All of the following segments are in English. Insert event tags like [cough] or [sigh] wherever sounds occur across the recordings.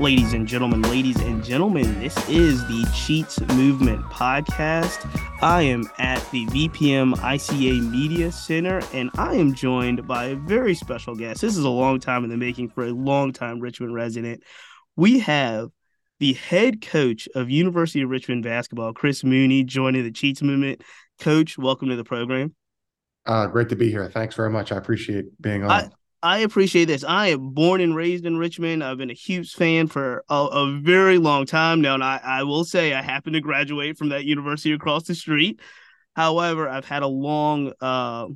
Ladies and gentlemen, ladies and gentlemen, this is the Cheats Movement podcast. I am at the VPM ICA Media Center and I am joined by a very special guest. This is a long time in the making for a long time Richmond resident. We have the head coach of University of Richmond basketball, Chris Mooney, joining the Cheats Movement. Coach, welcome to the program. Uh, great to be here. Thanks very much. I appreciate being on. I, I appreciate this. I am born and raised in Richmond. I've been a Hughes fan for a, a very long time now. And I, I will say I happen to graduate from that university across the street. However, I've had a long, uh,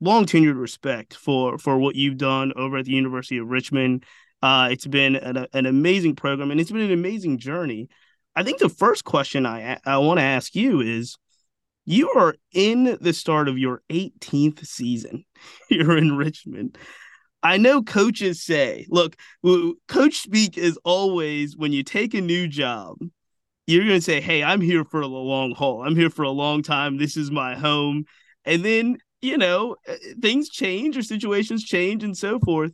long tenured respect for for what you've done over at the University of Richmond. Uh, it's been an, an amazing program and it's been an amazing journey. I think the first question I I want to ask you is you are in the start of your 18th season [laughs] here in Richmond. I know coaches say, look, coach speak is always when you take a new job, you're going to say, hey, I'm here for the long haul. I'm here for a long time. This is my home. And then, you know, eh, things change or situations change and so forth.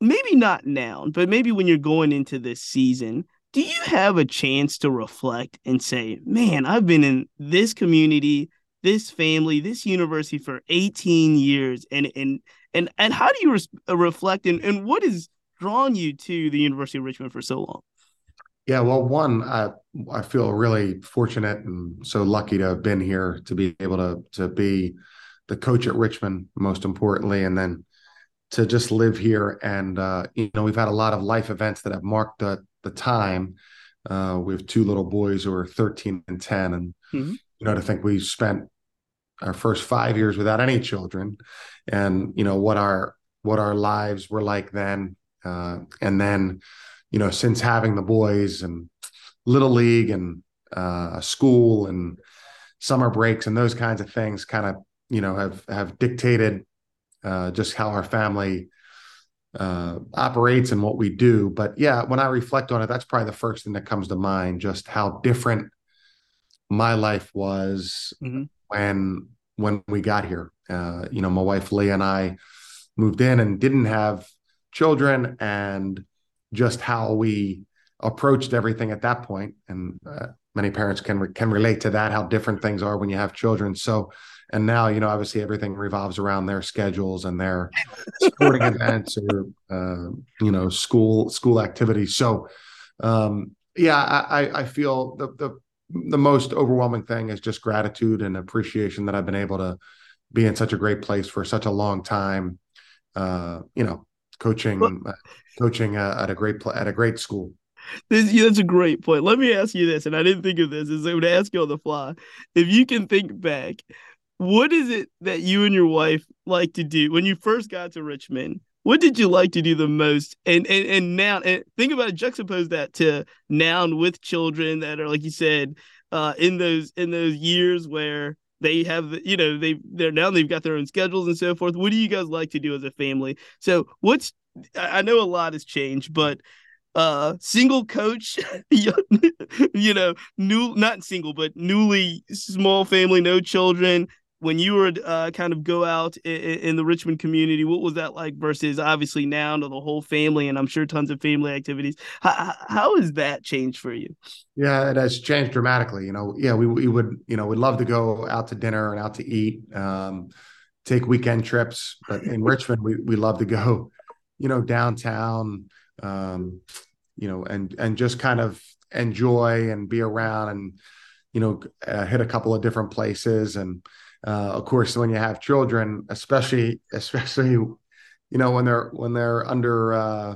Maybe not now, but maybe when you're going into this season, do you have a chance to reflect and say, man, I've been in this community, this family, this university for 18 years, and and and and how do you res- uh, reflect and, and what has drawn you to the University of Richmond for so long? Yeah, well, one, I I feel really fortunate and so lucky to have been here to be able to to be the coach at Richmond, most importantly, and then to just live here. And uh, you know, we've had a lot of life events that have marked the the time. Uh, we have two little boys who are 13 and 10, and mm-hmm. you know, to think we spent our first five years without any children, and you know what our what our lives were like then, uh, and then you know since having the boys and little league and uh, school and summer breaks and those kinds of things kind of you know have have dictated uh, just how our family uh, operates and what we do. But yeah, when I reflect on it, that's probably the first thing that comes to mind. Just how different my life was mm-hmm. When when we got here. Uh, you know, my wife Leah and I moved in and didn't have children, and just how we approached everything at that point. And uh, many parents can re- can relate to that. How different things are when you have children. So, and now you know, obviously everything revolves around their schedules and their [laughs] sporting events or uh, you know school school activities. So, um, yeah, I, I feel the the the most overwhelming thing is just gratitude and appreciation that I've been able to be in such a great place for such a long time. Uh, you know, coaching, uh, coaching uh, at a great pl- at a great school. This, yeah, that's a great point. Let me ask you this, and I didn't think of this. Is I would ask you on the fly, if you can think back, what is it that you and your wife like to do when you first got to Richmond? What did you like to do the most? And and and now and think about it, juxtapose that to now with children that are like you said, uh, in those in those years where they have you know they they're now they've got their own schedules and so forth. What do you guys like to do as a family? So what's I know a lot has changed, but uh single coach [laughs] [laughs] you know new not single but newly small family no children when you were uh, kind of go out in, in, the Richmond community, what was that like versus obviously now to the whole family and I'm sure tons of family activities? How, how has that changed for you? Yeah, it has changed dramatically. You know, yeah, we, we would, you know, we'd love to go out to dinner and out to eat, um, take weekend trips, but in [laughs] Richmond, we, we love to go, you know, downtown, um, you know, and, and just kind of enjoy and be around and, you know, uh, hit a couple of different places and, uh, of course, when you have children, especially especially you know when they're when they're under uh,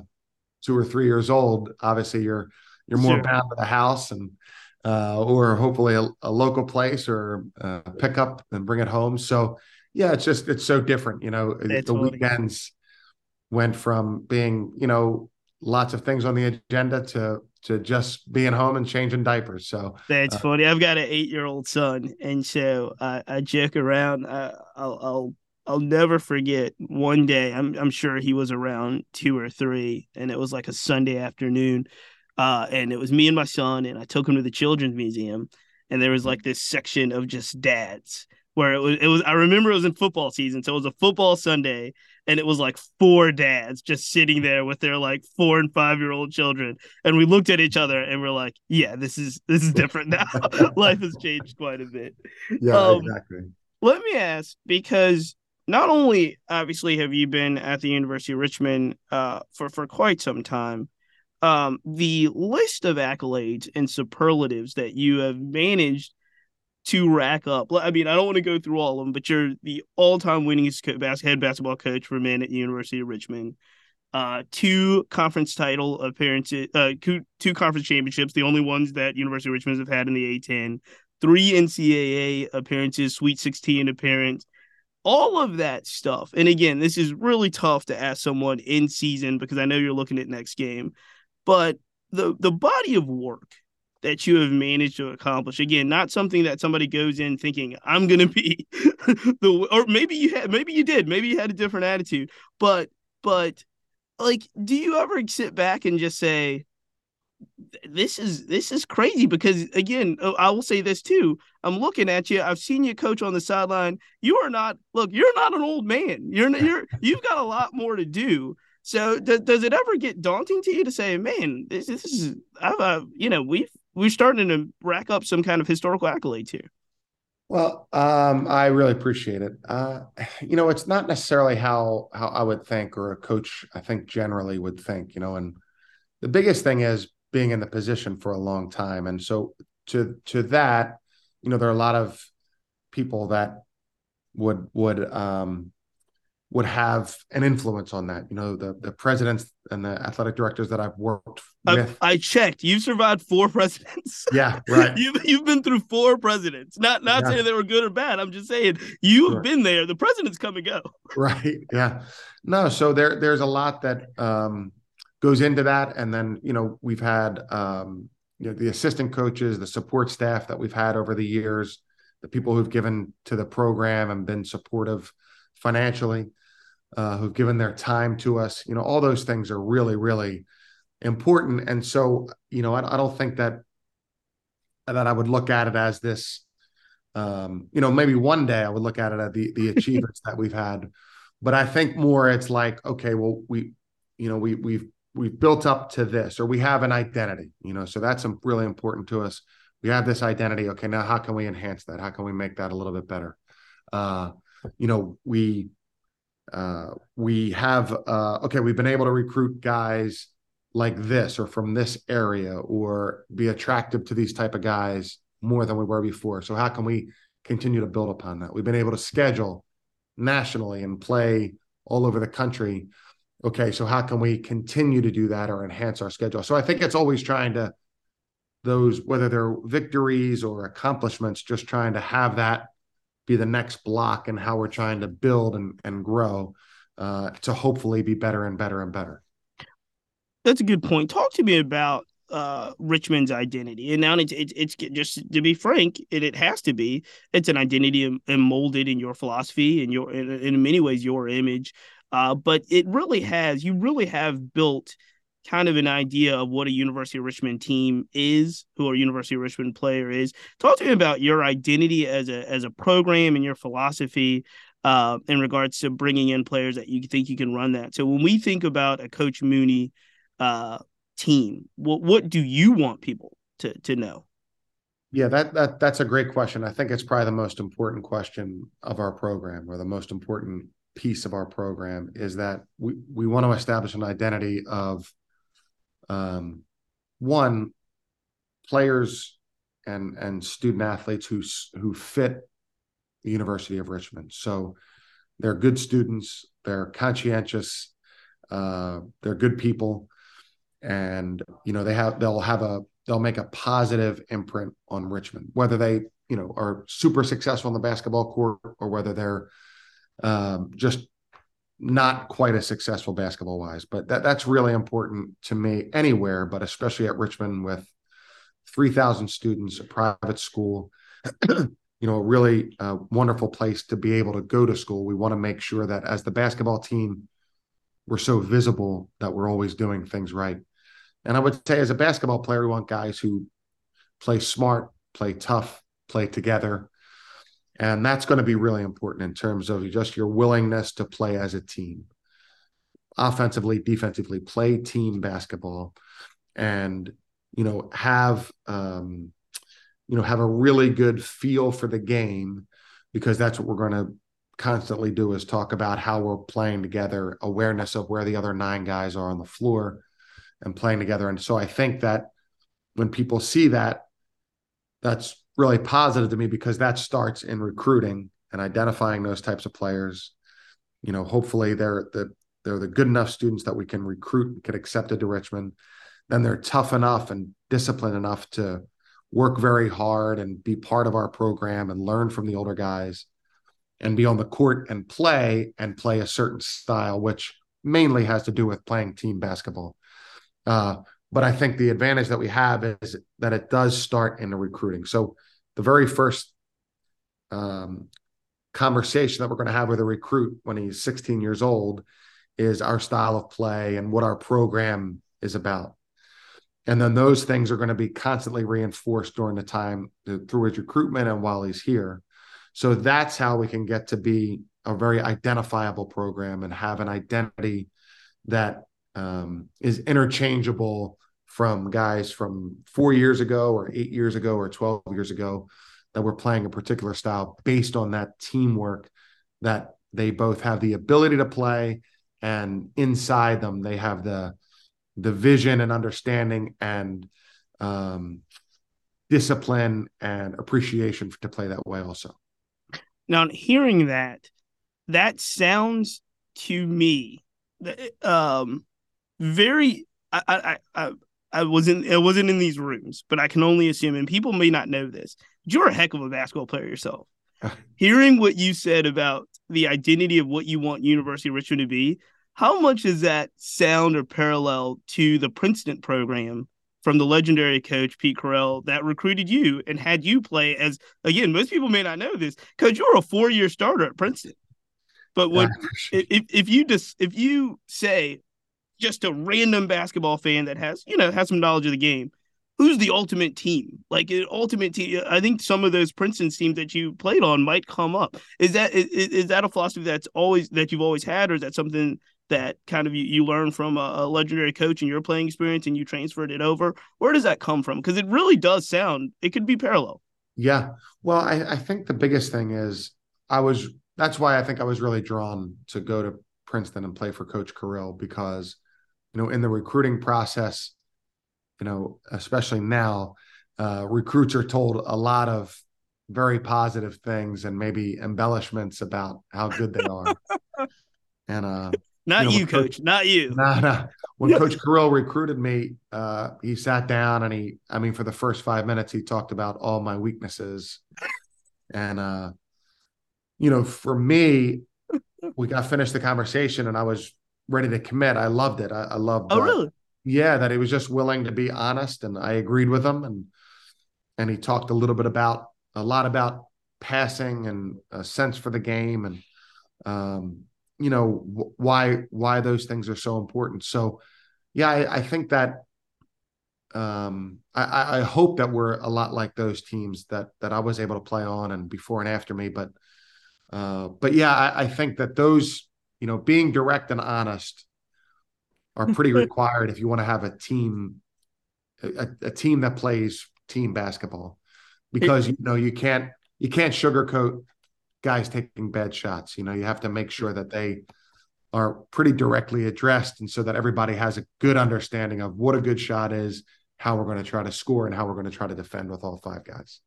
two or three years old, obviously you're you're more sure. bound to the house and uh, or hopefully a, a, local place or uh, pick up and bring it home. So yeah, it's just it's so different. You know, it's the weekends went from being you know lots of things on the agenda to to just being home and changing diapers. So that's uh, funny. I've got an eight year old son, and so I, I joke around. I, I'll, I'll I'll never forget one day. I'm I'm sure he was around two or three, and it was like a Sunday afternoon, uh, and it was me and my son, and I took him to the children's museum, and there was like this section of just dads where it was it was I remember it was in football season, so it was a football Sunday, and it was like four dads just sitting there with their like four and five year old children, and we looked at each other and we're like, yeah, this is this is different now. [laughs] Life has changed quite a bit. Yeah, um, exactly. Let me ask because not only obviously have you been at the University of Richmond uh, for for quite some time, um, the list of accolades and superlatives that you have managed to rack up. I mean, I don't want to go through all of them, but you're the all-time winningest head basketball coach for men at the University of Richmond. Uh, two conference title appearances, uh, two, two conference championships, the only ones that University of Richmond have had in the A10. Three NCAA appearances, Sweet 16 appearance, all of that stuff. And again, this is really tough to ask someone in season because I know you're looking at next game, but the the body of work that you have managed to accomplish. Again, not something that somebody goes in thinking I'm going to be [laughs] the or maybe you had maybe you did, maybe you had a different attitude, but but like do you ever sit back and just say this is this is crazy because again, oh, I will say this too. I'm looking at you. I've seen you coach on the sideline. You are not look, you're not an old man. You're you're [laughs] you've got a lot more to do. So does, does it ever get daunting to you to say, man, this, this is I've uh, you know, we've we're starting to rack up some kind of historical accolades here. Well, um, I really appreciate it. Uh, you know, it's not necessarily how how I would think or a coach I think generally would think. You know, and the biggest thing is being in the position for a long time, and so to to that, you know, there are a lot of people that would would um, would have an influence on that. You know, the the presidents and the athletic directors that I've worked with. I, I checked. You've survived four [laughs] presidents. Yeah, right. [laughs] you've you've been through four presidents. Not not yeah. saying they were good or bad. I'm just saying you've sure. been there. The presidents come and go. [laughs] Right. Yeah. No. So there there's a lot that um, goes into that, and then you know we've had um, you know the assistant coaches, the support staff that we've had over the years, the people who've given to the program and been supportive financially uh, who've given their time to us. You know, all those things are really, really important. And so, you know, I, I don't think that that I would look at it as this. Um, you know, maybe one day I would look at it at the the [laughs] achievements that we've had, but I think more it's like, okay, well, we, you know, we we've we've built up to this, or we have an identity. You know, so that's really important to us. We have this identity. Okay, now how can we enhance that? How can we make that a little bit better? Uh, you know, we uh, we have uh, okay we've been able to recruit guys like this or from this area or be attractive to these type of guys more than we were before. So how can we continue to build upon that? We've been able to schedule nationally and play all over the country. Okay so how can we continue to do that or enhance our schedule? So i think it's always trying to those whether they're victories or accomplishments just trying to have that be the next block and how we're trying to build and, and grow uh, to hopefully be better and better and better. That's a good point. Talk to me about uh, Richmond's identity. And now it's, it's, it's just to be frank, it, it has to be. It's an identity and molded in your philosophy and your in, in many ways your image. Uh, but it really has. You really have built kind of an idea of what a University of Richmond team is, who a University of Richmond player is. Talk to me about your identity as a as a program and your philosophy uh, in regards to bringing in players that you think you can run that. So when we think about a Coach Mooney uh, team, what what do you want people to to know? Yeah, that that that's a great question. I think it's probably the most important question of our program, or the most important piece of our program, is that we we want to establish an identity of um, one players and and student athletes who who fit the University of Richmond. So they're good students, they're conscientious, uh, they're good people, and you know they have they'll have a they'll make a positive imprint on Richmond, whether they you know are super successful in the basketball court or whether they're um, just not quite as successful basketball wise, but that, that's really important to me anywhere, but especially at Richmond with 3,000 students, a private school, [clears throat] you know, a really uh, wonderful place to be able to go to school. We want to make sure that as the basketball team, we're so visible that we're always doing things right. And I would say, as a basketball player, we want guys who play smart, play tough, play together, And that's going to be really important in terms of just your willingness to play as a team, offensively, defensively, play team basketball, and you know have um, you know have a really good feel for the game because that's what we're going to constantly do is talk about how we're playing together, awareness of where the other nine guys are on the floor, and playing together. And so I think that when people see that, that's really positive to me because that starts in recruiting and identifying those types of players. You know, hopefully they're the they're the good enough students that we can recruit and get accepted to Richmond. Then they're tough enough and disciplined enough to work very hard and be part of our program and learn from the older guys and be on the court and play and play a certain style, which mainly has to do with playing team basketball. Uh, but I think the advantage that we have is that it does start in the recruiting. So the very first um, conversation that we're going to have with a recruit when he's 16 years old is our style of play and what our program is about. And then those things are going to be constantly reinforced during the time through his recruitment and while he's here. So that's how we can get to be a very identifiable program and have an identity that um, is interchangeable from guys from four years ago or eight years ago or 12 years ago that were playing a particular style based on that teamwork that they both have the ability to play and inside them they have the the vision and understanding and um, discipline and appreciation to play that way also. Now hearing that that sounds to me um very I, I, I I wasn't I wasn't in these rooms, but I can only assume, and people may not know this. You're a heck of a basketball player yourself. [laughs] Hearing what you said about the identity of what you want University of Richmond to be, how much does that sound or parallel to the Princeton program from the legendary coach Pete Carril that recruited you and had you play as again, most people may not know this, coach, you're a four-year starter at Princeton. But when if, if you just if you say just a random basketball fan that has, you know, has some knowledge of the game, who's the ultimate team? Like an ultimate team. I think some of those Princeton teams that you played on might come up. Is that is, is that a philosophy that's always that you've always had, or is that something that kind of you, you learned from a, a legendary coach in your playing experience and you transferred it over? Where does that come from? Because it really does sound it could be parallel. Yeah. Well, I, I think the biggest thing is I was that's why I think I was really drawn to go to Princeton and play for Coach Carril because you know, in the recruiting process, you know, especially now, uh, recruits are told a lot of very positive things and maybe embellishments about how good they are. [laughs] and uh, not you, know, you coach, coach, not you. Nah, nah. When [laughs] Coach Carril recruited me, uh, he sat down and he, I mean, for the first five minutes, he talked about all my weaknesses. And, uh, you know, for me, we got finished the conversation and I was ready to commit. I loved it. I, I loved. Oh, that. really? Yeah, that he was just willing to be honest, and I agreed with him. And and he talked a little bit about a lot about passing and a sense for the game, and um, you know w- why why those things are so important. So, yeah, I, I think that um, I, I hope that we're a lot like those teams that that I was able to play on and before and after me. But uh, but yeah, I, I think that those you know, being direct and honest are pretty [laughs] required if you want to have a team, a, a team that plays team basketball, because you know you can't you can't sugarcoat guys taking bad shots. You know, you have to make sure that they are pretty directly addressed, and so that everybody has a good understanding of what a good shot is, how we're going to try to score, and how we're going to try to defend with all five guys.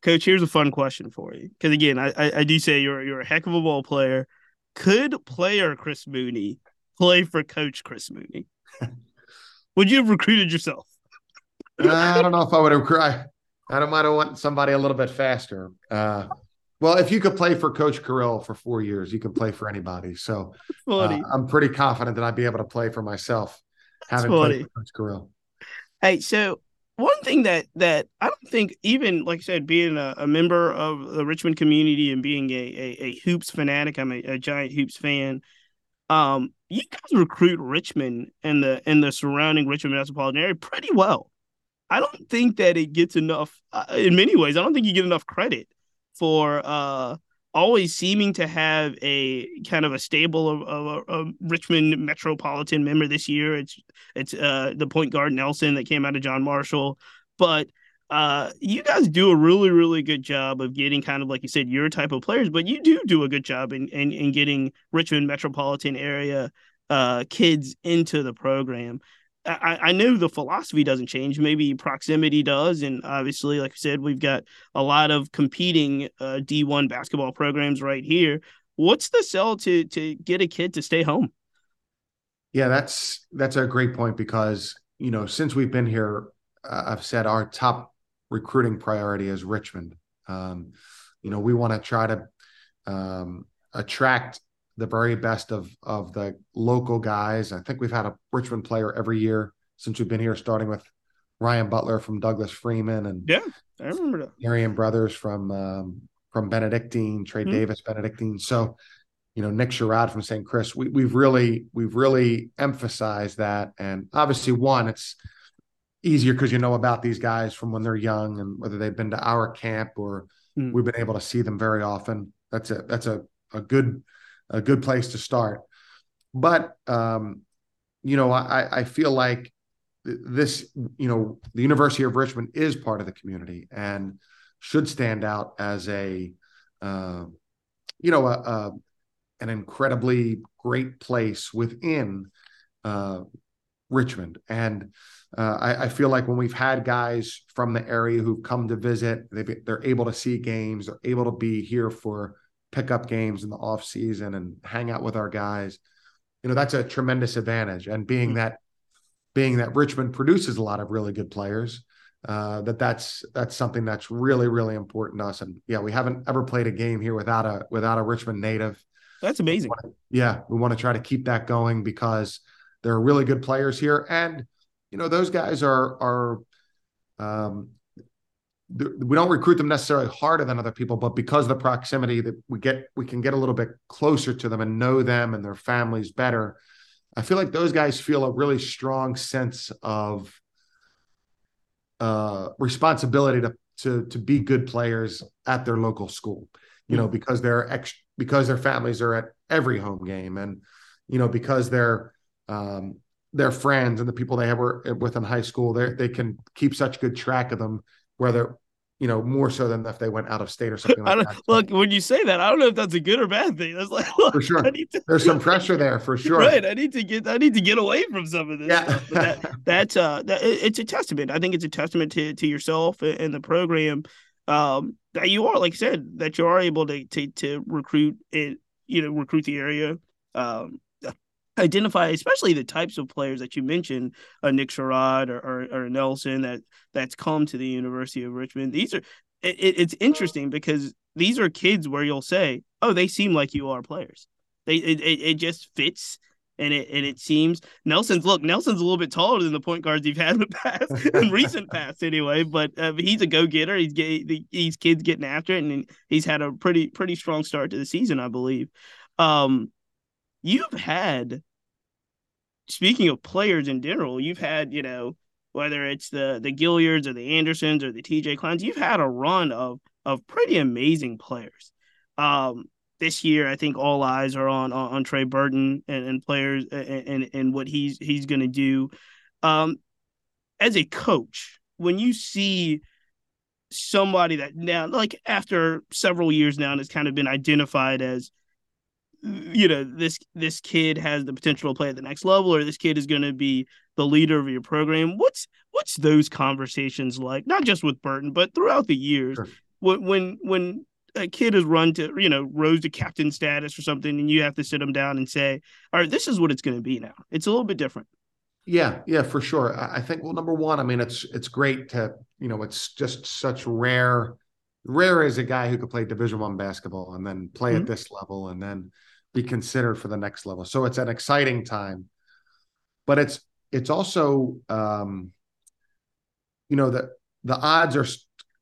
Coach, here's a fun question for you, because again, I, I, I do say you're you're a heck of a ball player could player Chris Mooney play for Coach Chris Mooney? [laughs] Would you have recruited yourself? I don't know if I would have. cried. I, I might have want somebody a little bit faster. Uh, well, if you could play for Coach Carril for four years, you can play for anybody. So [laughs] uh, I'm pretty confident that I'd be able to play for myself, having played for Coach Carril. Hey, so one thing that that I don't think even like I said, being a, a member of the Richmond community and being a a, a hoops fanatic, I'm a, a, giant hoops fan. Um, you guys recruit Richmond and the and the surrounding Richmond metropolitan area pretty well. I don't think that it gets enough. Uh, in many ways, I don't think you get enough credit for uh always seeming to have a kind of a stable of, of, of Richmond metropolitan member this year. It's it's uh the point guard Nelson that came out of John Marshall, but uh you guys do a really really good job of getting kind of like you said your type of players, but you do do a good job in in, in getting Richmond metropolitan area uh kids into the program. I, I know the philosophy doesn't change. Maybe proximity does, and obviously, like I said, we've got a lot of competing uh, D1 basketball programs right here. What's the sell to to get a kid to stay home? Yeah, that's that's a great point because you know since we've been here, uh, I've said our top recruiting priority is Richmond. Um, you know, we want to try to um, attract the very best of of the local guys. I think we've had a Richmond player every year since we've been here, starting with Ryan Butler from Douglas Freeman and yeah, I remember that. Marion Brothers from um, from Benedictine, Trey mm-hmm. Davis Benedictine. So, you know, Nick Sherod from St. Chris. We, we've really we've really emphasized that, and obviously, one, it's easier because you know about these guys from when they're young and whether they've been to our camp or mm. we've been able to see them very often. That's a that's a a good a good place to start. But um, you know, I, I feel like this, you know, the University of Richmond is part of the community and should stand out as a, uh, you know, a, a, an incredibly great place within uh, Richmond. And uh, I, I, feel like when we've had guys from the area who've come to visit, they're able to see games, they're able to be here for pick up games in the off season and hang out with our guys. You know, that's a tremendous advantage. And being mm-hmm. that being that Richmond produces a lot of really good players, uh, that that's that's something that's really really important to us. And yeah, we haven't ever played a game here without a without a Richmond native. That's amazing. We to, yeah, we want to try to keep that going because there are really good players here, and you know those guys are are um, we don't recruit them necessarily harder than other people, but because of the proximity that we get, we can get a little bit closer to them and know them and their families better. I feel like those guys feel a really strong sense of uh, responsibility to to to be good players at their local school. You know, because they're ex- because their families are at every home game, and you know because they're um, their friends and the people they have with in high school, they they can keep such good track of them whether you know more so than if they went out of state or [laughs] something like that. Look, when you say that, I don't know if that's a good or bad thing. That's like [laughs] look, for sure. To, There's some [laughs] pressure there for sure. Right. I need to get I need to get away from some of this. Yeah. Stuff. But that, that's uh that, it's a testament. I think it's a testament to to yourself and the program. Um, that you are, like I said, that you are able to to to recruit and you know recruit the area. Um, identify, especially the types of players that you mentioned, uh, Nick Sherod or, or, or, Nelson that that's come to the University of Richmond. These are it, it's interesting because these are kids where you'll say, oh, they seem like you are players. They it, it, it just fits. And it and it seems Nelson's look Nelson's a little bit taller than the point guards you've had in the past in recent [laughs] past anyway, but uh, he's a go getter. He's get, these kids getting after it, and he's had a pretty pretty strong start to the season, I believe. Um, you've had speaking of players in general, you've had, you know, whether it's the the Gilyards or the Andersons or the TJ Clines, you've had a run of of pretty amazing players. Um, this year, I think all eyes are on on, on Trey Burton and, and players and, and, and what he's he's going to do. Um, as a coach, when you see somebody that now, like after several years now, and has kind of been identified as you know this this kid has the potential to play at the next level or this kid is going to be the leader of your program. What's what's those conversations like? Not just with burton but throughout the years. Sure. when when when a kid has run to you know rose to captain status or something and you have to sit them down and say all right this is what it's going to be now. It's a little bit different. Yeah yeah for sure. I think well number one i mean it's it's great to you know it's just such rare rare is a guy who could play division one basketball and then play mm-hmm. at this level and then be considered for the next level. So it's an exciting time, but it's it's also um, you know the the odds are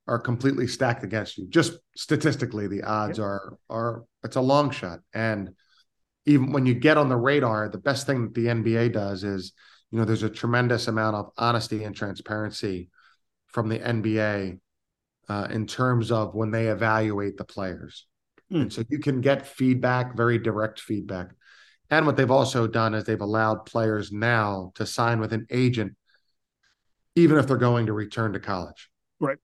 are completely stacked against you. Just statistically, the odds are are it's a long shot. And even when you get on the radar, the best thing that the NBA does is you know there's a tremendous amount of honesty and transparency from the NBA uh, in terms of when they evaluate the players. Mm. And so you can get feedback, very direct feedback. And what they've also done is they've allowed players now to sign with an agent, even if they're going to return to college. Right.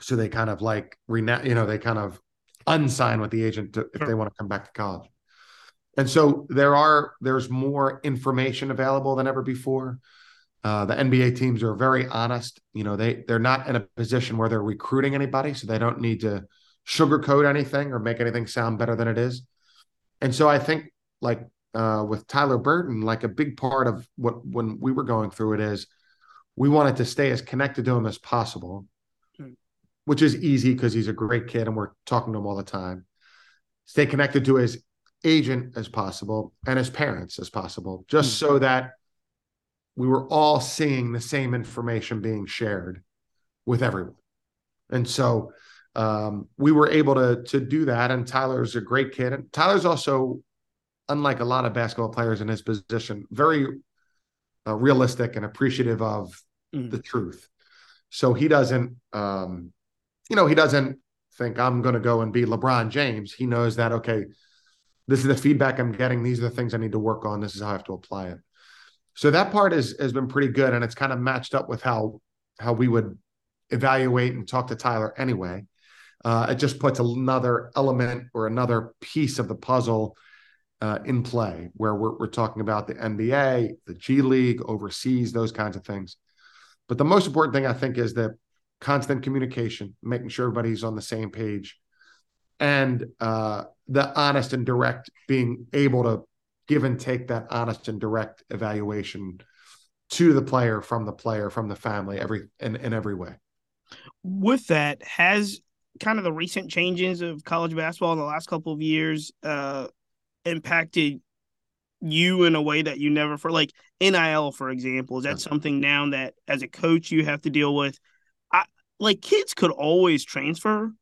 So they kind of like, rena- you know, they kind of unsign with the agent to, if Sure. they want to come back to college. And so there are there's more information available than ever before. Uh, the NBA teams are very honest. You know, they they're not in a position where they're recruiting anybody, so they don't need to sugarcoat anything or make anything sound better than it is. And so I think, like uh, with Tyler Burton, like a big part of what when we were going through it is we wanted to stay as connected to him as possible, Hmm. which is easy because he's a great kid and we're talking to him all the time. Stay connected to his agent as possible and his parents as possible, just so that we were all seeing the same information being shared with everyone. And so um, we were able to to do that. And Tyler's a great kid. And Tyler's also, unlike a lot of basketball players in his position, very uh, realistic and appreciative of Mhm. the truth. So he doesn't, um, you know, he doesn't think I'm going to go and be LeBron James. He knows that okay, this is the feedback I'm getting. These are the things I need to work on. This is how I have to apply it. So that part is has been pretty good, and it's kind of matched up with how how we would evaluate and talk to Tyler anyway. Uh, it just puts another element or another piece of the puzzle uh, in play where we're, we're talking about the NBA, the G League, overseas, those kinds of things. But the most important thing I think is that constant communication, making sure everybody's on the same page, and uh, the honest and direct being able to give and take that honest and direct evaluation to the player from the player from the family every in, in every way with that has kind of the recent changes of college basketball in the last couple of years uh impacted you in a way that you never for like NIL for example is that something now that as a coach you have to deal with? I like kids could always transfer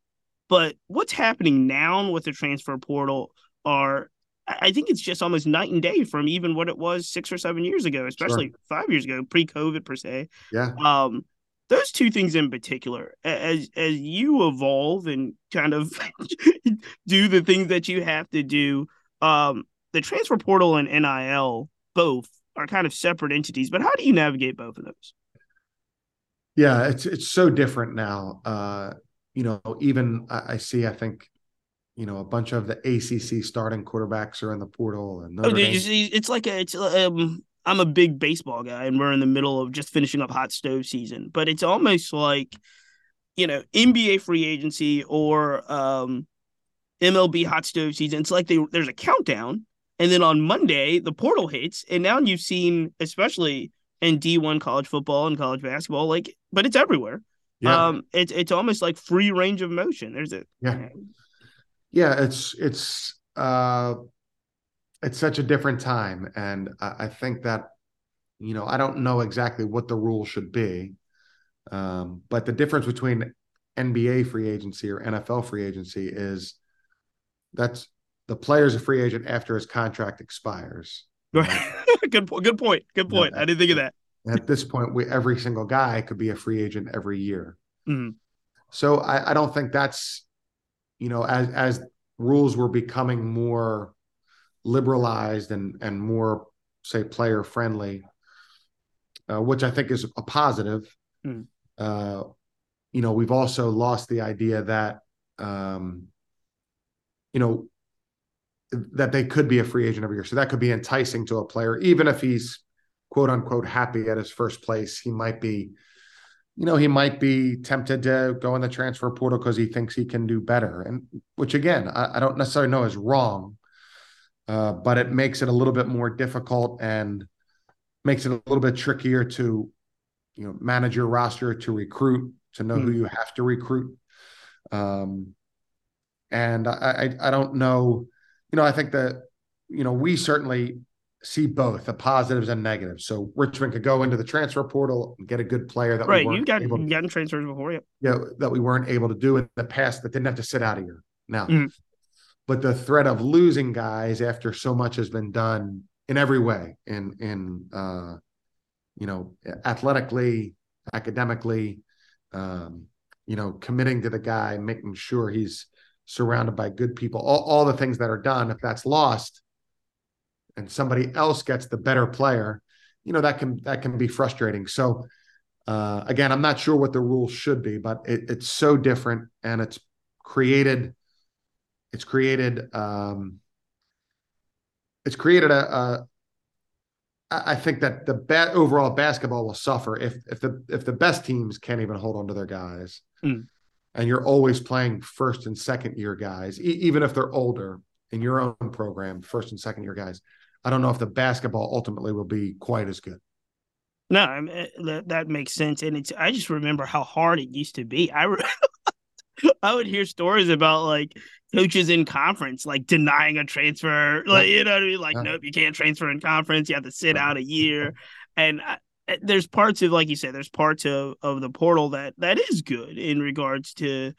but what's happening now with the transfer portal are I think it's just almost night and day from even what it was 6 or 7 years ago especially 5 years ago pre-covid per se. Yeah. Um those two things in particular as as you evolve and kind of [laughs] do the things that you have to do um the transfer portal and NIL both are kind of separate entities but how do you navigate both of those? Yeah it's it's so different now. Uh you know even I, I see i think you know a bunch of the acc starting quarterbacks are in the portal and oh, Notre did Dame- it's like a it's um I'm a big baseball guy and we're in the middle of just finishing up hot stove season but it's almost like you know NBA free agency or um MLB hot stove season. It's like they, there's a countdown, and then on Monday the portal hits, and now you've seen, especially in D1 college football and college basketball, like, but it's everywhere. yeah Um, it's it's almost like free range of motion. There's a Yeah. yeah it's it's uh it's such a different time and I, I think that you know i don't know exactly what the rule should be um but the difference between nba free agency or nfl free agency is that's the player's a free agent after his contract expires [laughs] good good point. Good point. I didn't think of that. at this point we every single guy could be a free agent every year Mhm. so I, I don't think that's you know as as rules were becoming more liberalized and and more say player friendly uh, which i think is a positive. Mm. uh, you know we've also lost the idea that um, you know that they could be a free agent every year. So that could be enticing to a player even if he's quote unquote happy at his first place. He might be you know he might be tempted to go in the transfer portal because he thinks he can do better. And which again i, I don't necessarily know is wrong uh, but it makes it a little bit more difficult and makes it a little bit trickier to you know manage your roster to recruit to know who Hmm. you have to recruit um and I, I i don't know you know i think that you know we certainly see both the positives and negatives so richmond could go into the transfer portal and get a good player that we Right. weren't You've got able to gotten transfers before. Yeah. you know, that we weren't able to do in the past that didn't have to sit out a year now. Mhm. But the threat of losing guys after so much has been done in every way, in in uh, you know, athletically, academically, um, you know, committing to the guy, making sure he's surrounded by good people, all, all the things that are done. If that's lost and somebody else gets the better player, you know, that can that can be frustrating. So uh, again, I'm not sure what the rules should be, but it, it's so different and it's created it's created um, it's created a, a I think that the overall basketball will suffer if if the if the best teams can't even hold on to their guys, mm. and you're always playing first and second year guys, e- even if they're older in your own program, first and second year guys. I don't know if the basketball ultimately will be quite as good. No, I mean, that that makes sense, and it's. I just remember how hard it used to be. I re- [laughs] I would hear stories about like coaches in conference like denying a transfer. Like, you know what I mean? Like, nope, you can't transfer in conference. You have to sit out a year. And I, there's parts of, like you said, there's parts of, of the portal that that is good in regards to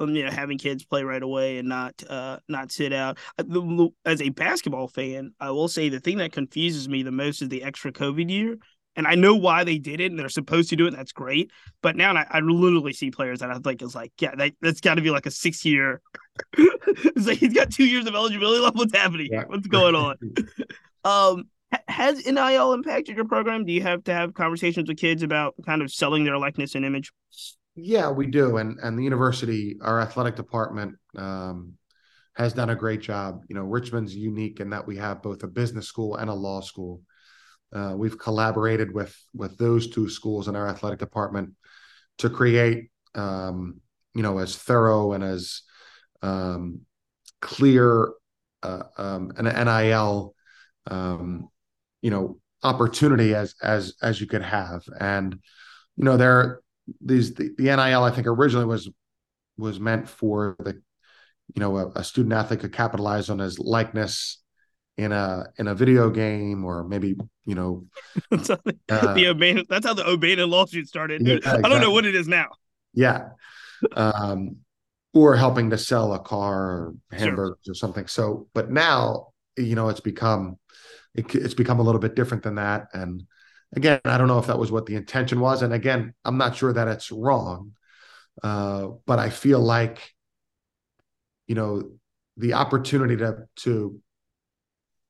um, you know having kids play right away and not uh not sit out. Uh, as a basketball fan, I will say the thing that confuses me the most is the extra COVID year and I know why they did it, and they're supposed to do it. that's great. But now I, I, literally see players that I think is like, yeah, that, that's got to be like a six year. [laughs] it's like he's got two years of eligibility left. What's happening? Yeah. What's going on? [laughs] [laughs] um, has NIL impacted your program? Do you have to have conversations with kids about kind of selling their likeness and image? Yeah, we do, and and the university, our athletic department. Um, has done a great job. You know, Richmond's unique in that we have both a business school and a law school. Uh, we've collaborated with with those two schools in our athletic department to create, um, you know, as thorough and as um, clear uh, um, an NIL, um, you know, opportunity as as as you could have. And you know, there these the, the NIL I think originally was was meant for the you know a, a student athlete could capitalize on his likeness in a in a video game or maybe you know uh, the O'Bannon, that's how the O'Bannon lawsuit started. Yeah, exactly. I don't know what it is now. Yeah. Um, or helping to sell a car or hamburgers sure. or something. So, but now, you know, it's become it, it's become a little bit different than that. And again, I don't know if that was what the intention was. And again, I'm not sure that it's wrong. Uh, but I feel like, you know, the opportunity to to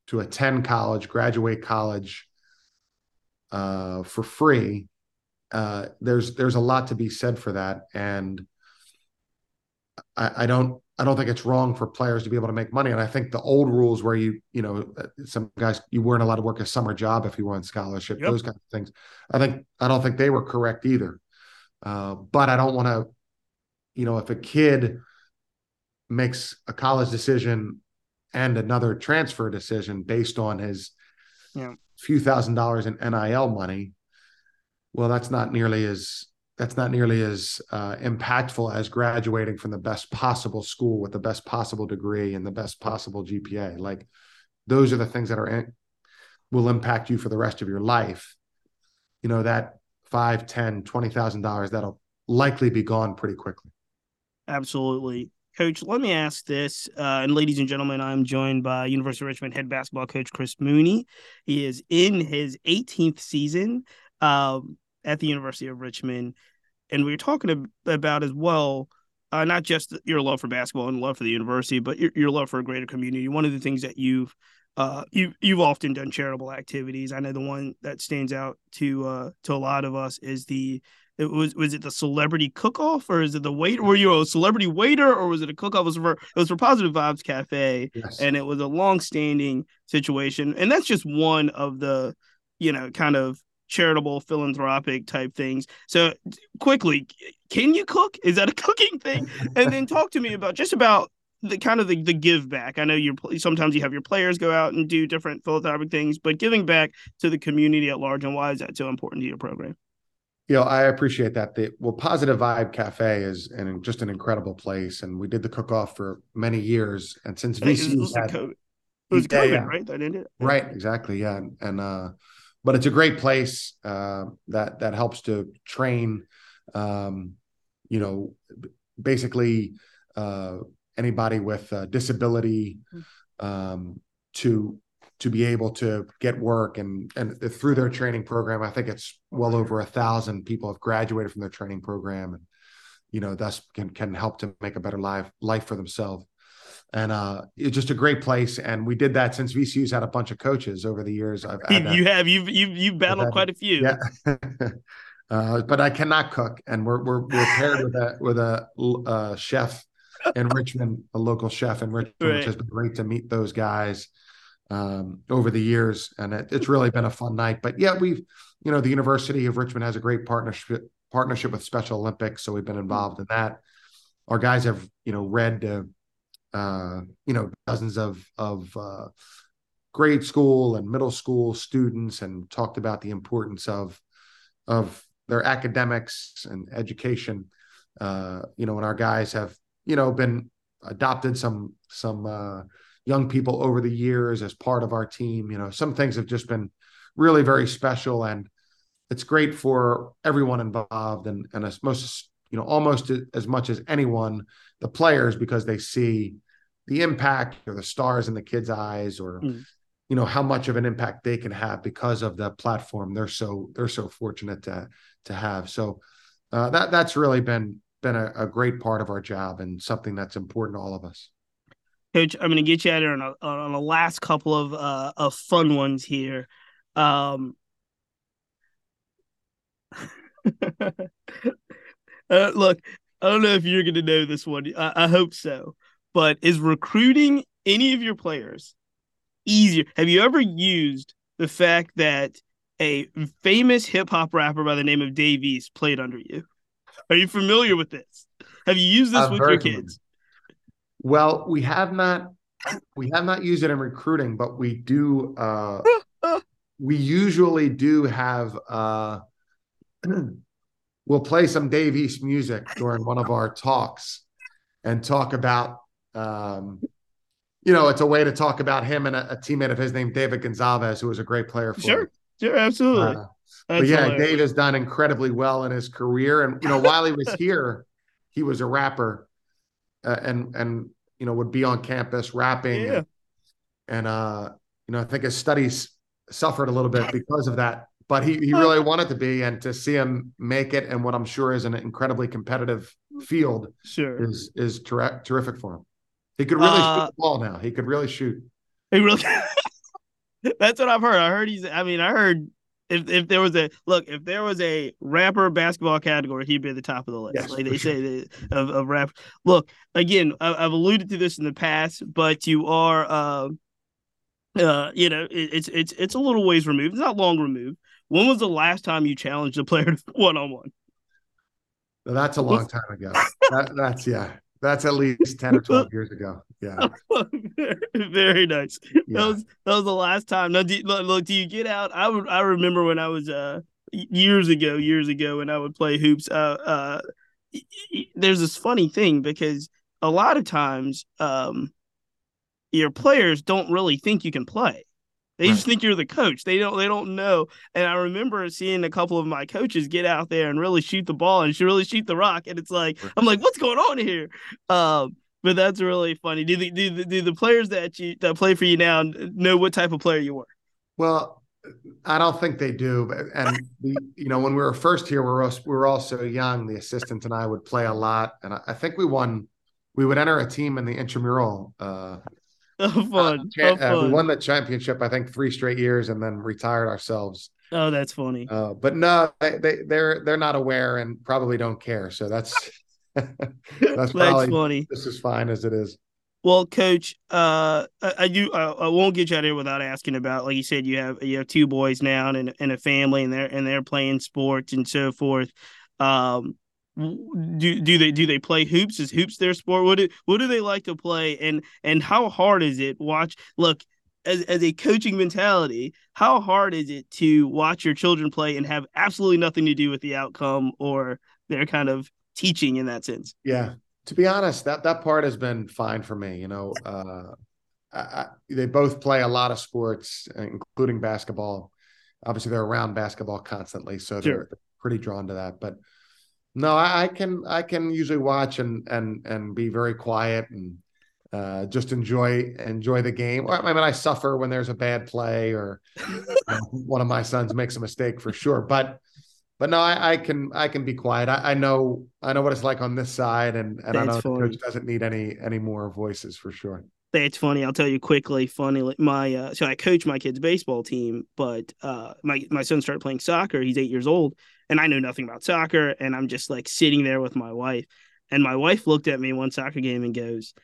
to attend college, graduate college uh, for free. Uh, there's there's a lot to be said for that, and I, I, don't I don't think it's wrong for players to be able to make money. And I think the old rules where you you know some guys you weren't allowed to work a summer job if you were on scholarship, yep. those kind of things. I think I don't think they were correct either. Uh, but I don't want to, you know, if a kid makes a college decision and another transfer decision based on his yeah. few thousand dollars in NIL money, well, that's not nearly as that's not nearly as uh, impactful as graduating from the best possible school with the best possible degree and the best possible GPA. Like those are the things that are in, will impact you for the rest of your life. You know that five, ten, twenty thousand dollars that'll likely be gone pretty quickly. Absolutely. Coach, let me ask this. Uh, and ladies and gentlemen, I'm joined by University of Richmond head basketball coach Chris Mooney. He is in his 18th season um, at the University of Richmond. And we are talking about as well, uh, not just your love for basketball and love for the university, but your, your love for a greater community. One of the things that you've uh, you you've often done charitable activities. I know the one that stands out to uh, to a lot of us is the it was was it the celebrity cook off or is it the wait were you a celebrity waiter or was it a cook off? It was for it was for Positive Vibes Cafe yes. and it was a long standing situation. And that's just one of the, you know, kind of charitable philanthropic type things. So quickly, can you cook? Is that a [laughs] cooking thing? and then talk to me about just about the kind of the, the give back. I know you're sometimes you have your players go out and do different philanthropic things, but giving back to the community at large and why is that so important to your program? You know, I appreciate that. The well, Positive Vibe Cafe is an just an incredible place, and we did the cook off for many years. And since VC it was, had, COVID. It was COVID, yeah, right? That ended. Right, exactly. Yeah, and, and uh, but it's a great place uh, that that helps to train, um, you know, basically uh, anybody with a disability mm. um, to to be able to get work and and through their training program i think it's well over a thousand people have graduated from their training program and you know, thus can can help to make a better life life for themselves. And uh, it's just a great place. And we did that since VCU's had a bunch of coaches over the years. I've [laughs] you have you've you've you've battled quite a few. Yeah. [laughs] uh, but I cannot cook, and we're we're, we're paired with a with a uh, chef in [laughs] Richmond, a local chef in Richmond, right. which has been great to meet those guys um, over the years, and it, it's really been a fun night. But yeah, we've you know the University of Richmond has a great partnership partnership with Special Olympics, so we've been involved in that. Our guys have you know read uh, uh, you know dozens of of uh, grade school and middle school students and talked about the importance of of their academics and education. Uh, you know, and our guys have you know been adopted some some uh, young people over the years as part of our team. You know, some things have just been really very special, and it's great for everyone involved, and and as most you know almost as much as anyone, the players because they see the impact or the stars in the kids' eyes, or mm. you know how much of an impact they can have because of the platform they're so they're so fortunate to to have. So uh, that that's really been been a, a great part of our job and something that's important to all of us. Coach, I'm going to get you out here on a, on a last couple of uh, of fun ones here. Um, [laughs] uh, look, I don't know if you're going to know this one. I, I hope so. But is recruiting any of your players easier? Have you ever used the fact that a famous hip hop rapper by the name of Dave East played under you? Are you familiar with this? Have you used this I've with your kids? Well, we have not we have not used it in recruiting, but we do uh [laughs] we usually do have uh [clears throat] we'll play some Dave East music during one of our talks and talk about um you know, it's a way to talk about him and a, a teammate of his named David Gonzalvez, who was a great player for sure. Him. Sure, absolutely. Uh, but yeah, hilarious. Dave has done incredibly well in his career, and you know, while he was [laughs] here, he was a rapper, uh, and and you know would be on campus rapping, yeah. and, and uh, you know, I think his studies suffered a little bit [laughs] because of that. But he he really wanted to be, and to see him make it, and what I'm sure is an incredibly competitive field, sure, is is ter- terrific for him. He could really uh, shoot the ball now. He could really shoot. He really. [laughs] That's what I've heard. I heard he's. I mean, I heard if if there was a look, if there was a rapper basketball category, he'd be at the top of the list. Yes, like they sure. say of, of rap. Look, again, I, have alluded to this in the past, but you are, uh, uh, you know, it, it's it's it's a little ways removed. It's not long removed. When was the last time you challenged a player one on one? That's a long time ago. that, that's yeah. That's at least 10 or 12 years ago. Yeah. [laughs] very, nice. Yeah. That was that was the last time. Now do, look, do you get out? I would I remember when I was uh years ago, years ago when I would play hoops, uh uh there's this funny thing because a lot of times um your players don't really think you can play. They right. just think you're the coach. They don't they don't know. And I remember seeing a couple of my coaches get out there and really shoot the ball and really shoot the rock. And it's like I'm like, what's going on here? Um, but that's really funny. Do the do the, do the players that you that play for you now know what type of player you were? Well, I don't think they do. And the, you know, when we were first here, we were we were all so young. The assistant and I would play a lot, and I, I think we won. We would enter a team in the intramural uh, [laughs] Oh, fun. Fun. Uh, we won that championship, I think, three straight years, and then retired ourselves. Oh, that's funny. Uh, but no, they, they they're they're not aware and probably don't care. So that's [laughs] that's probably funny. This is fine as it is. Well, coach, uh, I, I do. I, I, won't get you out here without asking about, like you said, you have you have two boys now and and a family, and they're and they're playing sports and so forth. Um, do do they do they play hoops? Is hoops their sport? What do what do they like to play? And and how hard is it? Watch look as as a coaching mentality, how hard is it to watch your children play and have absolutely nothing to do with the outcome or their kind of teaching in that sense? Yeah, to be honest, that that part has been fine for me. You know, uh, I, I, they both play a lot of sports, including basketball. Obviously, they're around basketball constantly, so they're, they're pretty drawn to that. But no, I, I, can I can usually watch and and and be very quiet and uh, just enjoy enjoy the game. I mean, I suffer when there's a bad play or you know, [laughs] one of my sons makes a mistake for sure, but but no, I, I, can I can be quiet. I, I, know I know what it's like on this side, and and That's I know funny. the coach doesn't need any any more voices for sure. That's funny. I'll tell you quickly. Funny, my uh, so I coach my kid's baseball team, but uh, my my son started playing soccer. He's eight years old, and I know nothing about soccer, and I'm just like sitting there with my wife, and my wife looked at me one soccer game and goes,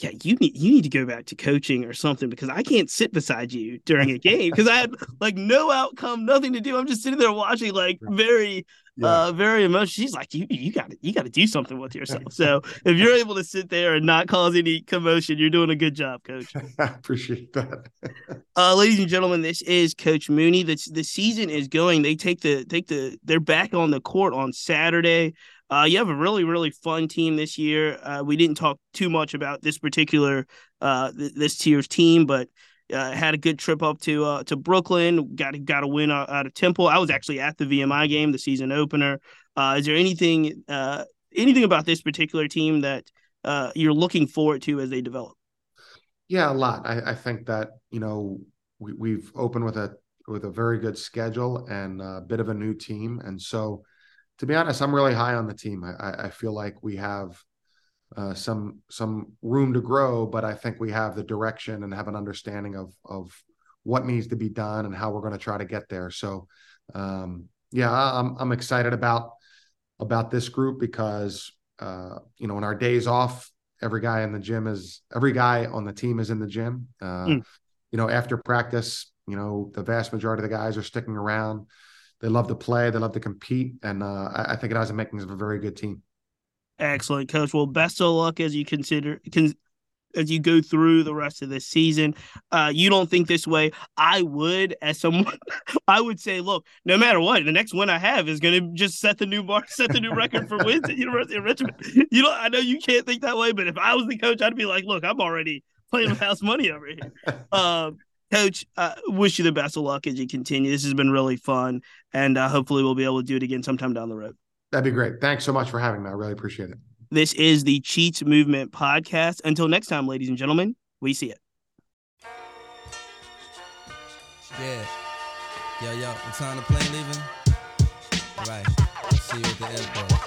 yeah, you need you need to go back to coaching or something because I can't sit beside you during a game because I had like no outcome, nothing to do. I'm just sitting there watching, like [laughs] very, yeah. uh, very emotional. She's like, you you got to you got to do something with yourself. So if you're able to sit there and not cause any commotion, you're doing a good job, Coach. [laughs] I appreciate that. [laughs] uh, ladies and gentlemen, this is Coach Mooney. The the season is going. They take the take the they're back on the court on Saturday. Uh, you have a really, really fun team this year. Uh, we didn't talk too much about this particular uh, th- this year's team, but uh, had a good trip up to uh, to Brooklyn. Got got a win out, out, of Temple. I was actually at the VMI game, the season opener. Uh, is there anything uh, anything about this particular team that uh, you're looking forward to as they develop? Yeah, a lot. I, I think that you know we, we've opened with a with a very good schedule and a bit of a new team, and so to be honest, I'm really high on the team. I, I feel like we have uh, some some room to grow, but I think we have the direction and have an understanding of of what needs to be done and how we're going to try to get there. So, um, yeah, I'm I'm excited about about this group because uh, you know, in our days off, every guy in the gym is every guy on the team is in the gym. Uh, mm. You know, after practice, you know, the vast majority of the guys are sticking around they love to play, they love to compete, and uh, I, I, think it has the makings of a very good team. Excellent, coach. Well, best of luck as you consider can as you go through the rest of the season. Uh, you don't think this way. I would, as someone, [laughs] I would say, look, no matter what, the next win I have is going to just set the new bar, [laughs] set the new record for wins at University of Richmond. You know, I know you can't think that way, but if I was the coach, I'd be like, look, I'm already playing with house money over here. [laughs] Um, Coach, uh, wish you the best of luck as you continue. This has been really fun, and uh, hopefully we'll be able to do it again sometime down the road. That'd be great. Thanks so much for having me. I really appreciate it. This is the Cheats Movement podcast. Until next time, ladies and gentlemen, we see it. Yeah. Yo, yo, what time the plane leaving? All right. See you at the airport.